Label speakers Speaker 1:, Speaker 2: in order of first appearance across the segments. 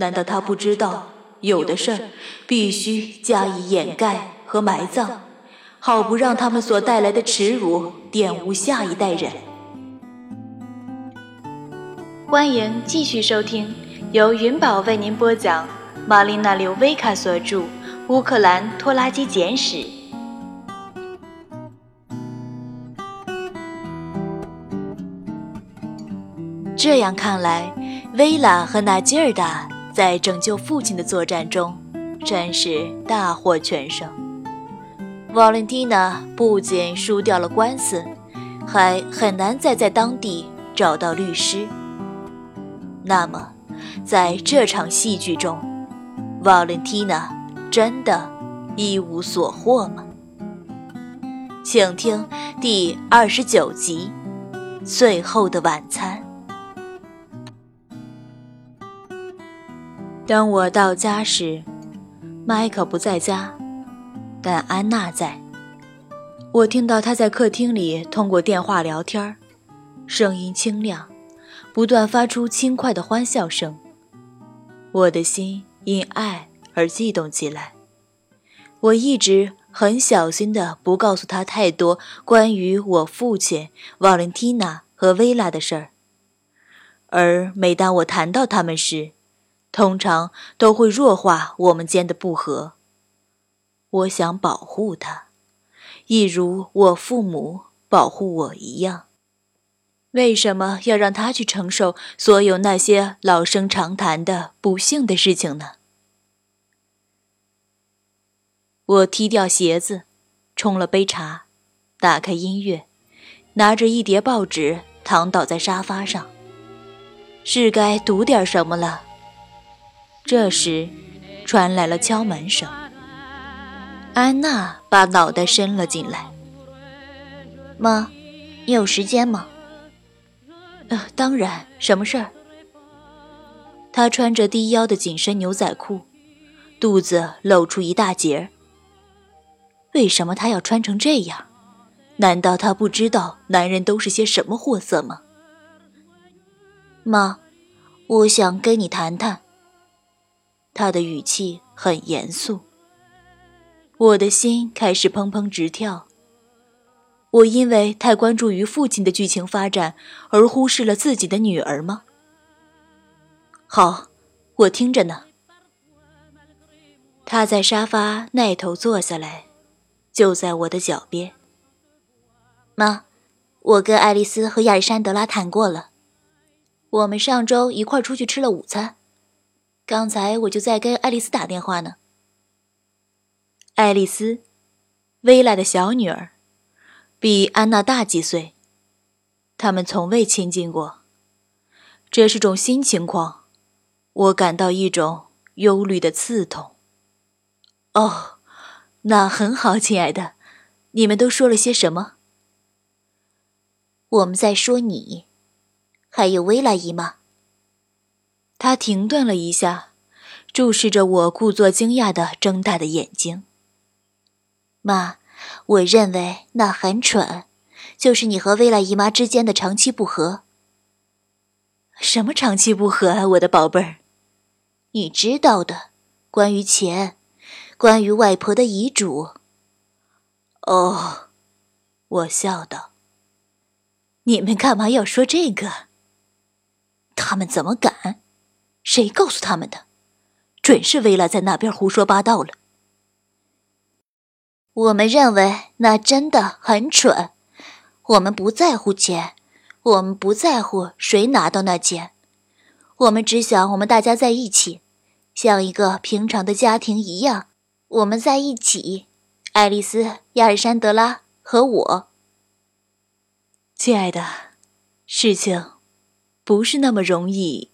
Speaker 1: 难道他不知道，有的事儿必须加以掩盖和埋葬，好不让他们所带来的耻辱玷污下一代人？
Speaker 2: 欢迎继续收听，由云宝为您播讲，玛丽娜·刘维卡所著《乌克兰拖拉机简史》。
Speaker 1: 这样看来，薇拉和纳吉尔达在拯救父亲的作战中，真是大获全胜。Valentina 不仅输掉了官司，还很难再在当地找到律师。那么，在这场戏剧中，，Valentina 真的一无所获吗？请听第二十九集《最后的晚餐》。当我到家时，迈克不在家，但安娜在。我听到她在客厅里通过电话聊天，声音清亮，不断发出轻快的欢笑声。我的心因爱而悸动起来。我一直很小心地不告诉她太多关于我父亲瓦伦蒂娜和薇拉的事儿，而每当我谈到他们时，通常都会弱化我们间的不和。我想保护他，一如我父母保护我一样。为什么要让他去承受所有那些老生常谈的不幸的事情呢？我踢掉鞋子，冲了杯茶，打开音乐，拿着一叠报纸躺倒在沙发上。是该读点什么了。这时，传来了敲门声。安娜把脑袋伸了进来。
Speaker 3: “妈，你有时间吗？”“
Speaker 1: 呃，当然。什么事儿？”她穿着低腰的紧身牛仔裤，肚子露出一大截儿。为什么她要穿成这样？难道她不知道男人都是些什么货色吗？
Speaker 3: 妈，我想跟你谈谈。
Speaker 1: 他的语气很严肃，我的心开始砰砰直跳。我因为太关注于父亲的剧情发展而忽视了自己的女儿吗？好，我听着呢。他在沙发那头坐下来，就在我的脚边。
Speaker 3: 妈，我跟爱丽丝和亚历山德拉谈过了，我们上周一块出去吃了午餐。刚才我就在跟爱丽丝打电话呢。
Speaker 1: 爱丽丝，薇拉的小女儿，比安娜大几岁。他们从未亲近过，这是种新情况，我感到一种忧虑的刺痛。哦，那很好，亲爱的，你们都说了些什么？
Speaker 3: 我们在说你，还有薇拉姨妈。
Speaker 1: 他停顿了一下，注视着我，故作惊讶的睁大的眼睛。
Speaker 3: 妈，我认为那很蠢，就是你和薇拉姨妈之间的长期不和。
Speaker 1: 什么长期不和啊，我的宝贝儿？
Speaker 3: 你知道的，关于钱，关于外婆的遗嘱。
Speaker 1: 哦，我笑道。你们干嘛要说这个？他们怎么敢？谁告诉他们的？准是薇拉在那边胡说八道了。
Speaker 3: 我们认为那真的很蠢。我们不在乎钱，我们不在乎谁拿到那钱，我们只想我们大家在一起，像一个平常的家庭一样。我们在一起，爱丽丝、亚历山德拉和我。
Speaker 1: 亲爱的，事情不是那么容易。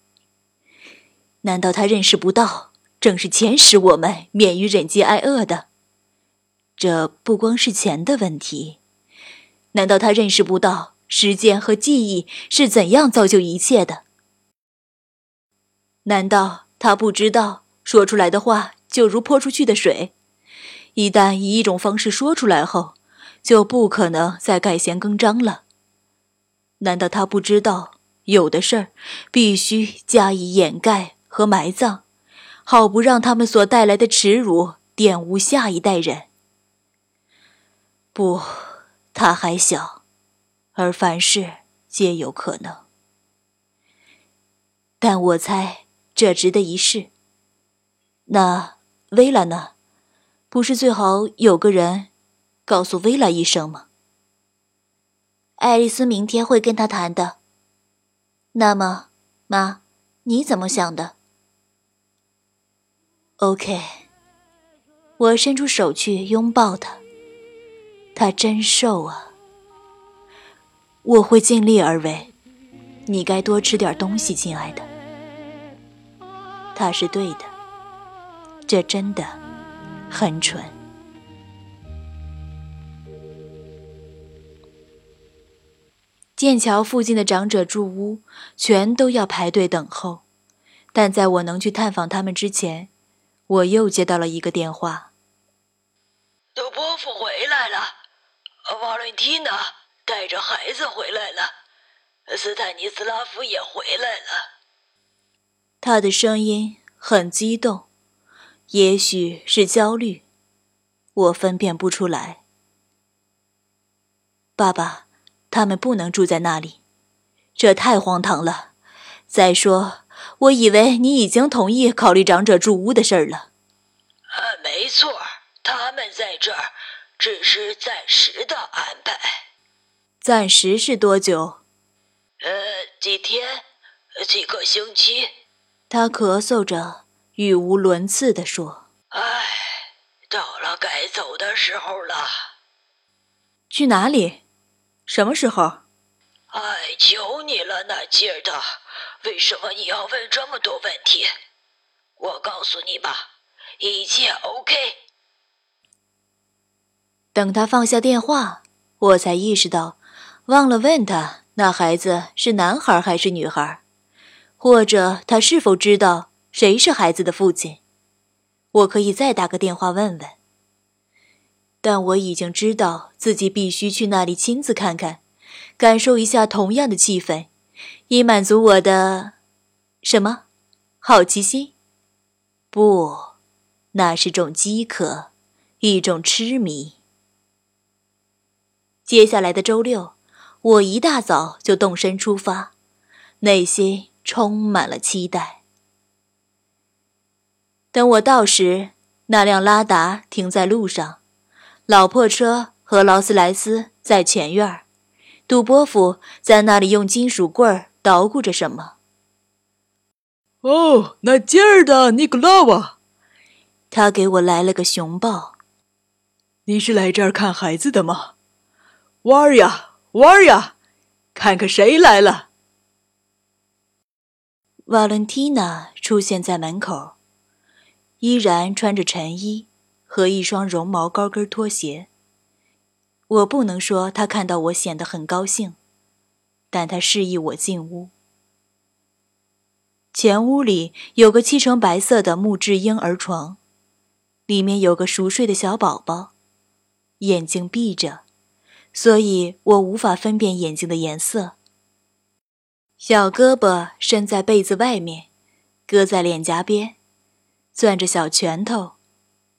Speaker 1: 难道他认识不到，正是钱使我们免于忍饥挨饿的？这不光是钱的问题。难道他认识不到，时间和记忆是怎样造就一切的？难道他不知道，说出来的话就如泼出去的水，一旦以一种方式说出来后，就不可能再改弦更张了？难道他不知道，有的事儿必须加以掩盖？和埋葬，好不让他们所带来的耻辱玷污下一代人。不，他还小，而凡事皆有可能。但我猜这值得一试。那薇拉呢？不是最好有个人告诉薇拉一声吗？
Speaker 3: 爱丽丝明天会跟他谈的。那么，妈，你怎么想的
Speaker 1: ？OK，我伸出手去拥抱他。他真瘦啊。我会尽力而为。你该多吃点东西，亲爱的。他是对的。这真的很蠢。剑桥附近的长者住屋全都要排队等候，但在我能去探访他们之前，我又接到了一个电话。
Speaker 4: 德波夫回来了，瓦伦蒂娜带着孩子回来了，斯坦尼斯拉夫也回来了。
Speaker 1: 他的声音很激动。也许是焦虑，我分辨不出来。爸爸，他们不能住在那里，这太荒唐了。再说，我以为你已经同意考虑长者住屋的事儿了。
Speaker 4: 啊，没错，他们在这儿只是暂时的安排。
Speaker 1: 暂时是多久？
Speaker 4: 呃，几天，几个星期。
Speaker 1: 他咳嗽着。语无伦次地说：“
Speaker 4: 唉，到了该走的时候了。
Speaker 1: 去哪里？什么时候？
Speaker 4: 哎，求你了，纳吉尔达，为什么你要问这么多问题？我告诉你吧，一切 OK。”
Speaker 1: 等他放下电话，我才意识到，忘了问他那孩子是男孩还是女孩，或者他是否知道。谁是孩子的父亲？我可以再打个电话问问。但我已经知道自己必须去那里亲自看看，感受一下同样的气氛，以满足我的什么好奇心？不，那是种饥渴，一种痴迷。接下来的周六，我一大早就动身出发，内心充满了期待。等我到时，那辆拉达停在路上，老破车和劳斯莱斯在前院杜波夫在那里用金属棍儿捣鼓着什么。
Speaker 5: 哦，那劲儿的尼古拉瓦，
Speaker 1: 他给我来了个熊抱。
Speaker 5: 你是来这儿看孩子的吗？玩儿呀，玩儿呀，看看谁来了。
Speaker 1: 瓦伦蒂娜出现在门口。依然穿着晨衣和一双绒毛高跟拖鞋。我不能说他看到我显得很高兴，但他示意我进屋。前屋里有个漆成白色的木质婴儿床，里面有个熟睡的小宝宝，眼睛闭着，所以我无法分辨眼睛的颜色。小胳膊伸在被子外面，搁在脸颊边。攥着小拳头，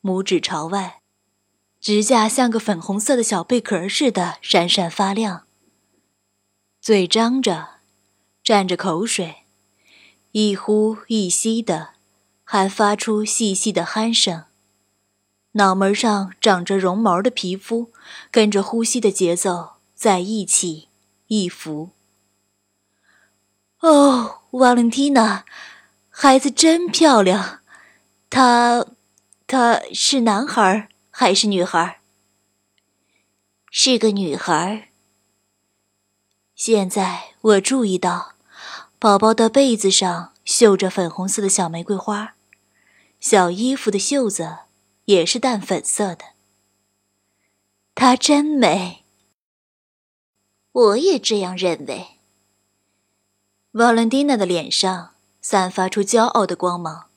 Speaker 1: 拇指朝外，指甲像个粉红色的小贝壳似的闪闪发亮。嘴张着，蘸着口水，一呼一吸的，还发出细细的鼾声。脑门上长着绒毛的皮肤，跟着呼吸的节奏在一起一伏。哦，瓦伦蒂娜，孩子真漂亮。他，他是男孩还是女孩？
Speaker 3: 是个女孩。
Speaker 1: 现在我注意到，宝宝的被子上绣着粉红色的小玫瑰花，小衣服的袖子也是淡粉色的。她真美。
Speaker 3: 我也这样认为。
Speaker 1: 瓦伦蒂娜的脸上散发出骄傲的光芒。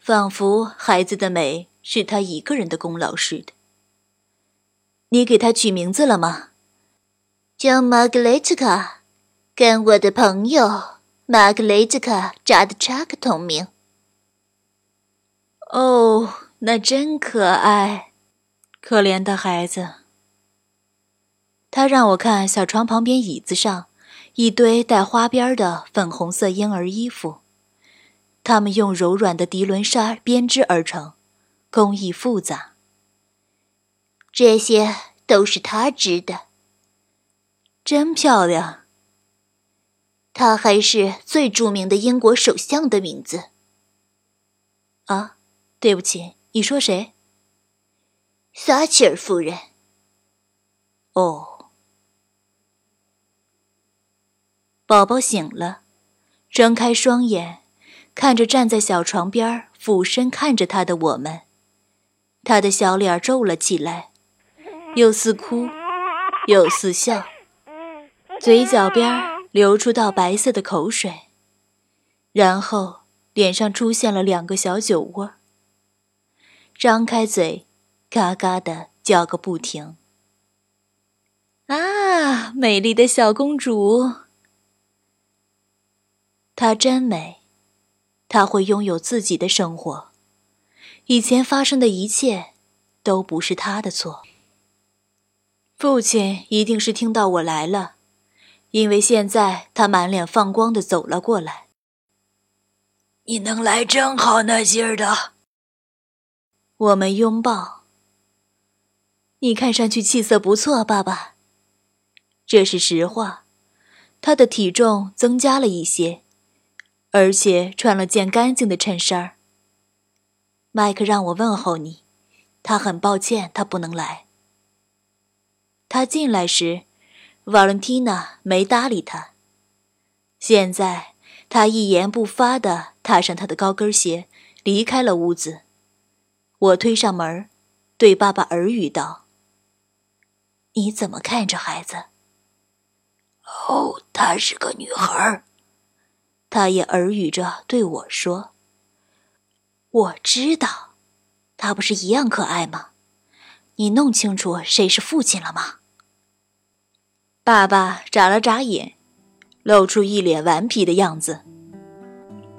Speaker 1: 仿佛孩子的美是他一个人的功劳似的。你给他取名字了吗？
Speaker 3: 叫玛格雷特卡，跟我的朋友玛格雷特卡扎德查克同名。
Speaker 1: 哦，那真可爱，可怜的孩子。他让我看小床旁边椅子上一堆带花边的粉红色婴儿衣服，他们用柔软的涤纶纱编织而成，工艺复杂。
Speaker 3: 这些都是他织的，
Speaker 1: 真漂亮。
Speaker 3: 他还是最著名的英国首相的名字。
Speaker 1: 啊，对不起，你说谁？
Speaker 3: 撒切尔夫人。
Speaker 1: 哦。宝宝醒了，睁开双眼，看着站在小床边俯身看着他的我们，他的小脸皱了起来，又似哭，又似笑，嘴角边。流出道白色的口水，然后脸上出现了两个小酒窝。张开嘴，嘎嘎的叫个不停。啊，美丽的小公主，她真美，她会拥有自己的生活。以前发生的一切，都不是他的错。父亲一定是听到我来了。因为现在他满脸放光的走了过来。
Speaker 4: 你能来正好那劲儿的。
Speaker 1: 我们拥抱。你看上去气色不错，爸爸。这是实话。他的体重增加了一些，而且穿了件干净的衬衫。麦克让我问候你，他很抱歉他不能来。他进来时。瓦伦蒂娜没搭理他。现在，他一言不发地踏上他的高跟鞋，离开了屋子。我推上门，对爸爸耳语道：“你怎么看这孩子？”“
Speaker 4: 哦，她是个女孩。”
Speaker 1: 他也耳语着对我说：“我知道，他不是一样可爱吗？你弄清楚谁是父亲了吗？”爸爸眨了眨眼，露出一脸顽皮的样子。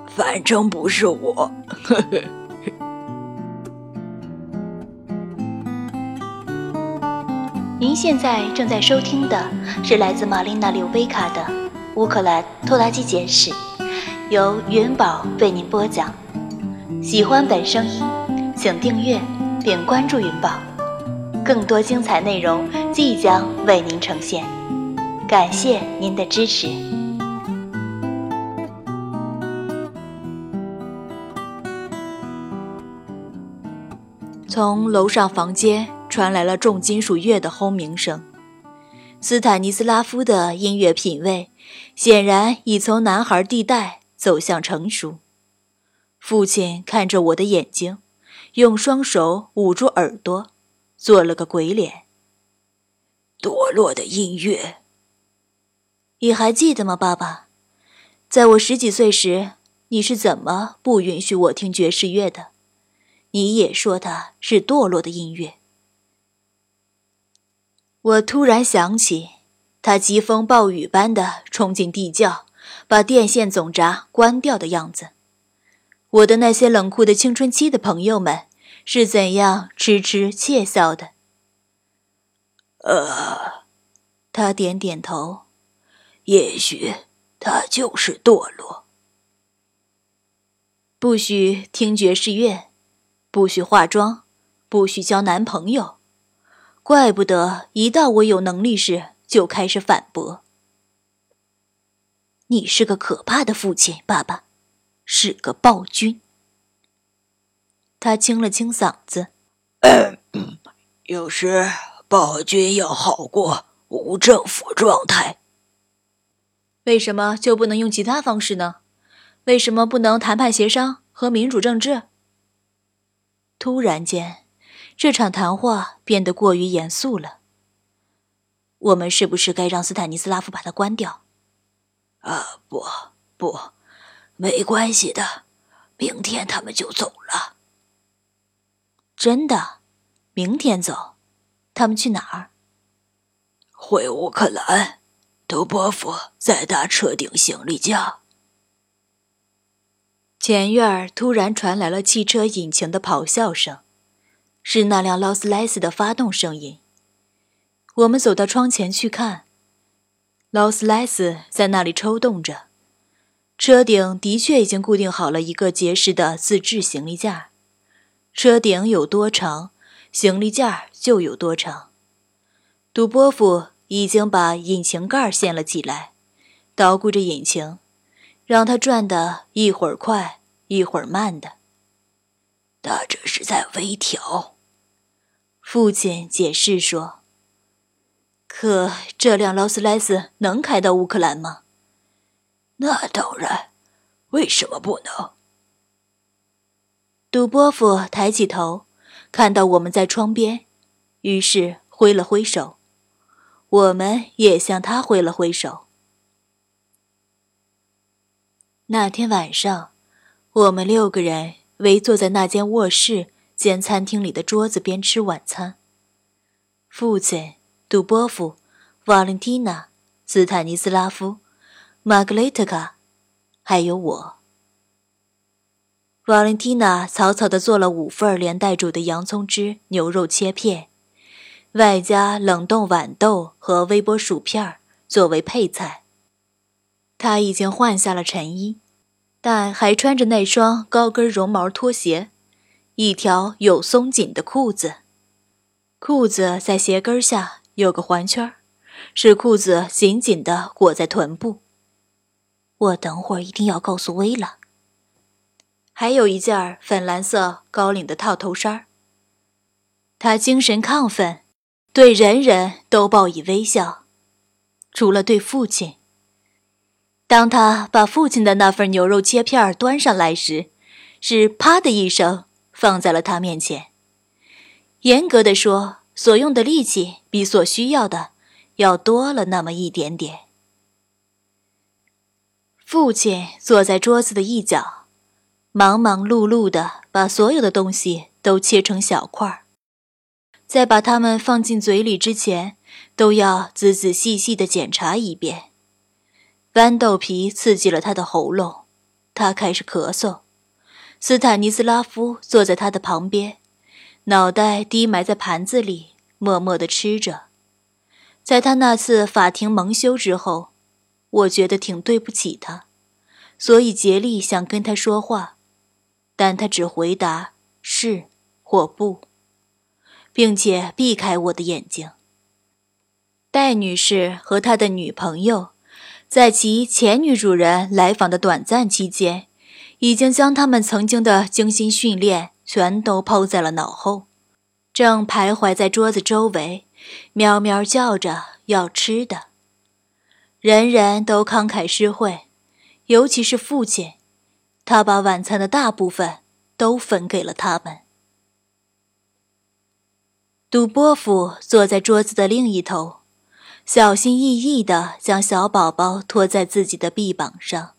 Speaker 4: 反正不是我。
Speaker 2: 您现在正在收听的是来自玛丽娜·刘维卡的《乌克兰拖拉机简史》，由元宝为您播讲。喜欢本声音，请订阅并关注云宝，更多精彩内容即将为您呈现。感谢您的支持。
Speaker 1: 从楼上房间传来了重金属乐的轰鸣声。斯坦尼斯拉夫的音乐品味显然已从男孩地带走向成熟。父亲看着我的眼睛，用双手捂住耳朵，做了个鬼脸。
Speaker 4: 堕落的音乐。
Speaker 1: 你还记得吗，爸爸？在我十几岁时，你是怎么不允许我听爵士乐的？你也说它是堕落的音乐。我突然想起，他疾风暴雨般的冲进地窖，把电线总闸关掉的样子。我的那些冷酷的青春期的朋友们是怎样痴痴窃笑的？
Speaker 4: 呃，
Speaker 1: 他点点头。
Speaker 4: 也许他就是堕落。
Speaker 1: 不许听爵士乐，不许化妆，不许交男朋友。怪不得一到我有能力时就开始反驳。你是个可怕的父亲，爸爸，是个暴君。他清了清嗓子，
Speaker 4: 有时暴君要好过无政府状态。
Speaker 1: 为什么就不能用其他方式呢？为什么不能谈判协商和民主政治？突然间，这场谈话变得过于严肃了。我们是不是该让斯坦尼斯拉夫把它关掉？
Speaker 4: 啊，不，不，没关系的，明天他们就走了。
Speaker 1: 真的？明天走？他们去哪儿？
Speaker 4: 回乌克兰。德波夫在搭车顶行李架。
Speaker 1: 前院突然传来了汽车引擎的咆哮声，是那辆劳斯莱斯的发动声音。我们走到窗前去看，劳斯莱斯在那里抽动着，车顶的确已经固定好了一个结实的自制行李架，车顶有多长，行李架就有多长。杜波夫已经把引擎盖掀了起来，捣鼓着引擎。让它转的一会儿快一会儿慢的，
Speaker 4: 他这是在微调。
Speaker 1: 父亲解释说：“可这辆劳斯莱斯能开到乌克兰吗？”
Speaker 4: 那当然，为什么不能？
Speaker 1: 杜波夫抬起头，看到我们在窗边，于是挥了挥手，我们也向他挥了挥手。那天晚上，我们六个人围坐在那间卧室兼餐厅里的桌子边吃晚餐。父亲、杜波夫、瓦伦蒂娜、斯坦尼斯拉夫、玛格丽特卡，还有我。瓦伦蒂娜草草地做了五份连带煮的洋葱汁牛肉切片，外加冷冻豌豆和微波薯片作为配菜。她已经换下了衬衣。但还穿着那双高跟绒毛拖鞋，一条有松紧的裤子，裤子在鞋跟下有个环圈，使裤子紧紧地裹在臀部。
Speaker 3: 我等会儿一定要告诉薇拉。
Speaker 1: 还有一件粉蓝色高领的套头衫。他精神亢奋，对人人都报以微笑，除了对父亲。当他把父亲的那份牛肉切片端上来时，是啪的一声放在了他面前。严格的说，所用的力气比所需要的要多了那么一点点。父亲坐在桌子的一角，忙忙碌碌的把所有的东西都切成小块在把它们放进嘴里之前，都要仔仔细细的检查一遍。豌豆皮刺激了他的喉咙，他开始咳嗽。斯坦尼斯拉夫坐在他的旁边，脑袋低埋在盘子里，默默地吃着。在他那次法庭蒙羞之后，我觉得挺对不起他，所以竭力想跟他说话，但他只回答是或不，并且避开我的眼睛。戴女士和她的女朋友。在其前女主人来访的短暂期间，已经将他们曾经的精心训练全都抛在了脑后，正徘徊在桌子周围，喵喵叫着要吃的。人人都慷慨施惠，尤其是父亲，他把晚餐的大部分都分给了他们。杜波夫坐在桌子的另一头。小心翼翼地将小宝宝托在自己的臂膀上，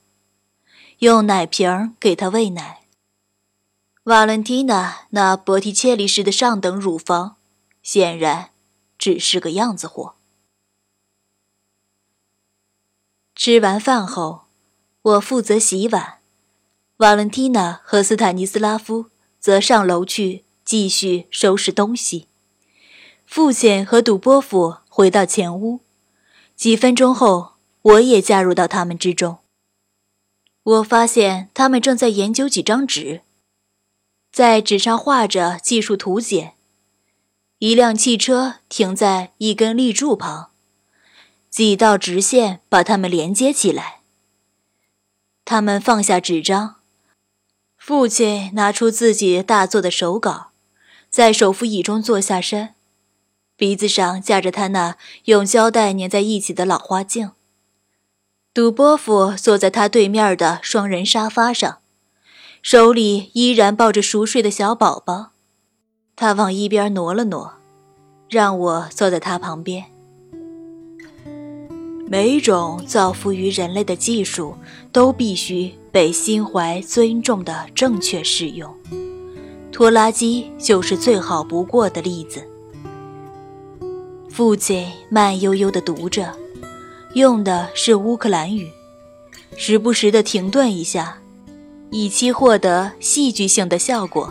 Speaker 1: 用奶瓶给他喂奶。瓦伦蒂娜那博提切利式的上等乳房，显然只是个样子货。吃完饭后，我负责洗碗，瓦伦蒂娜和斯坦尼斯拉夫则上楼去继续收拾东西。父亲和杜波夫。回到前屋，几分钟后，我也加入到他们之中。我发现他们正在研究几张纸，在纸上画着技术图解。一辆汽车停在一根立柱旁，几道直线把它们连接起来。他们放下纸张，父亲拿出自己大作的手稿，在手扶椅中坐下身。鼻子上架着他那用胶带粘在一起的老花镜。杜波夫坐在他对面的双人沙发上，手里依然抱着熟睡的小宝宝。他往一边挪了挪，让我坐在他旁边。每一种造福于人类的技术都必须被心怀尊重的正确使用。拖拉机就是最好不过的例子。父亲慢悠悠地读着，用的是乌克兰语，时不时地停顿一下，以期获得戏剧性的效果。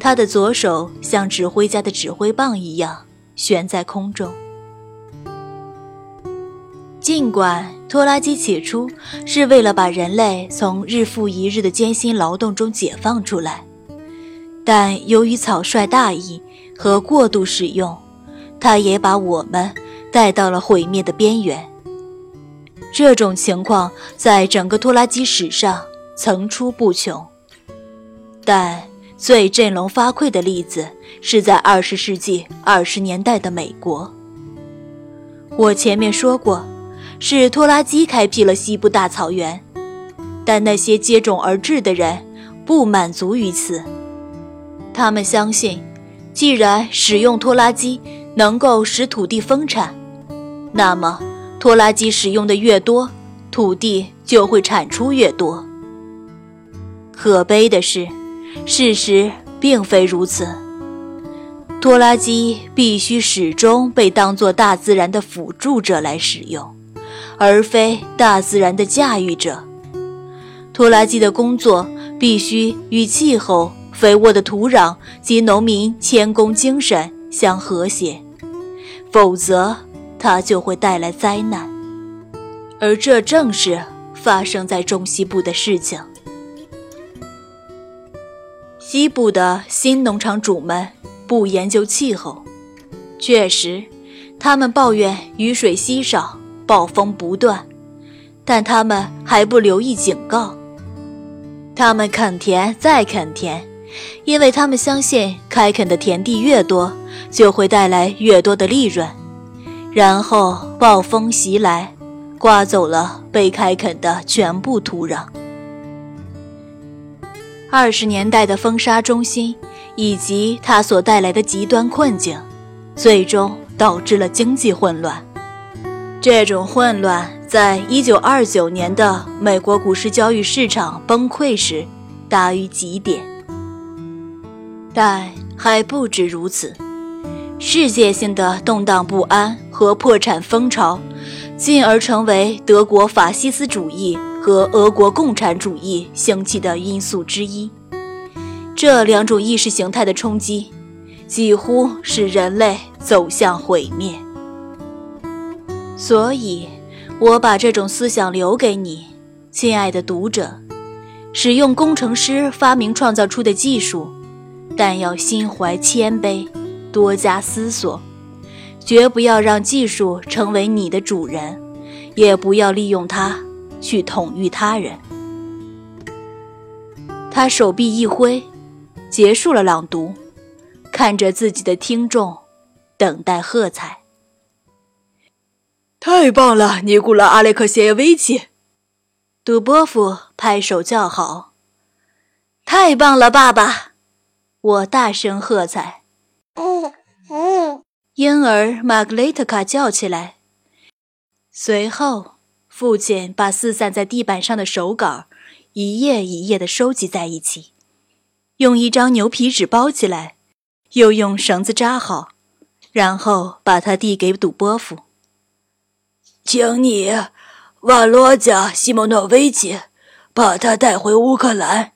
Speaker 1: 他的左手像指挥家的指挥棒一样悬在空中。尽管拖拉机起初是为了把人类从日复一日的艰辛劳动中解放出来，但由于草率大意和过度使用，它也把我们带到了毁灭的边缘。这种情况在整个拖拉机史上层出不穷，但最振聋发聩的例子是在二十世纪二十年代的美国。我前面说过，是拖拉机开辟了西部大草原，但那些接踵而至的人不满足于此，他们相信，既然使用拖拉机能够使土地丰产，那么。拖拉机使用的越多，土地就会产出越多。可悲的是，事实并非如此。拖拉机必须始终被当作大自然的辅助者来使用，而非大自然的驾驭者。拖拉机的工作必须与气候、肥沃的土壤及农民谦恭精神相和谐，否则。它就会带来灾难，而这正是发生在中西部的事情。西部的新农场主们不研究气候，确实，他们抱怨雨水稀少、暴风不断，但他们还不留意警告。他们垦田再垦田，因为他们相信开垦的田地越多，就会带来越多的利润。然后暴风袭来，刮走了被开垦的全部土壤。二十年代的风沙中心以及它所带来的极端困境，最终导致了经济混乱。这种混乱在一九二九年的美国股市交易市场崩溃时达于极点，但还不止如此。世界性的动荡不安和破产风潮，进而成为德国法西斯主义和俄国共产主义兴起的因素之一。这两种意识形态的冲击，几乎使人类走向毁灭。所以，我把这种思想留给你，亲爱的读者：使用工程师发明创造出的技术，但要心怀谦卑。多加思索，绝不要让技术成为你的主人，也不要利用它去统御他人。他手臂一挥，结束了朗读，看着自己的听众，等待喝彩。
Speaker 5: 太棒了，尼古拉·阿列克谢耶维奇！
Speaker 1: 杜波夫拍手叫好。太棒了，爸爸！我大声喝彩。婴儿玛格丽特卡叫起来。随后，父亲把四散在地板上的手稿一页一页地收集在一起，用一张牛皮纸包起来，又用绳子扎好，然后把它递给杜波夫。
Speaker 4: 请你，瓦罗加·西莫诺维奇，把他带回乌克兰，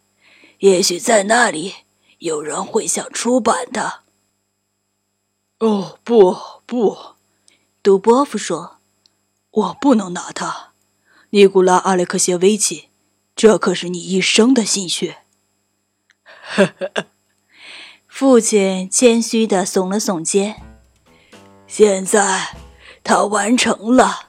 Speaker 4: 也许在那里有人会想出版的。
Speaker 5: 哦，不不，
Speaker 1: 杜波夫说：“
Speaker 5: 我不能拿他，尼古拉·阿列克谢维奇，这可是你一生的心血。”
Speaker 1: 呵呵，父亲谦虚的耸了耸肩。
Speaker 4: 现在，他完成了，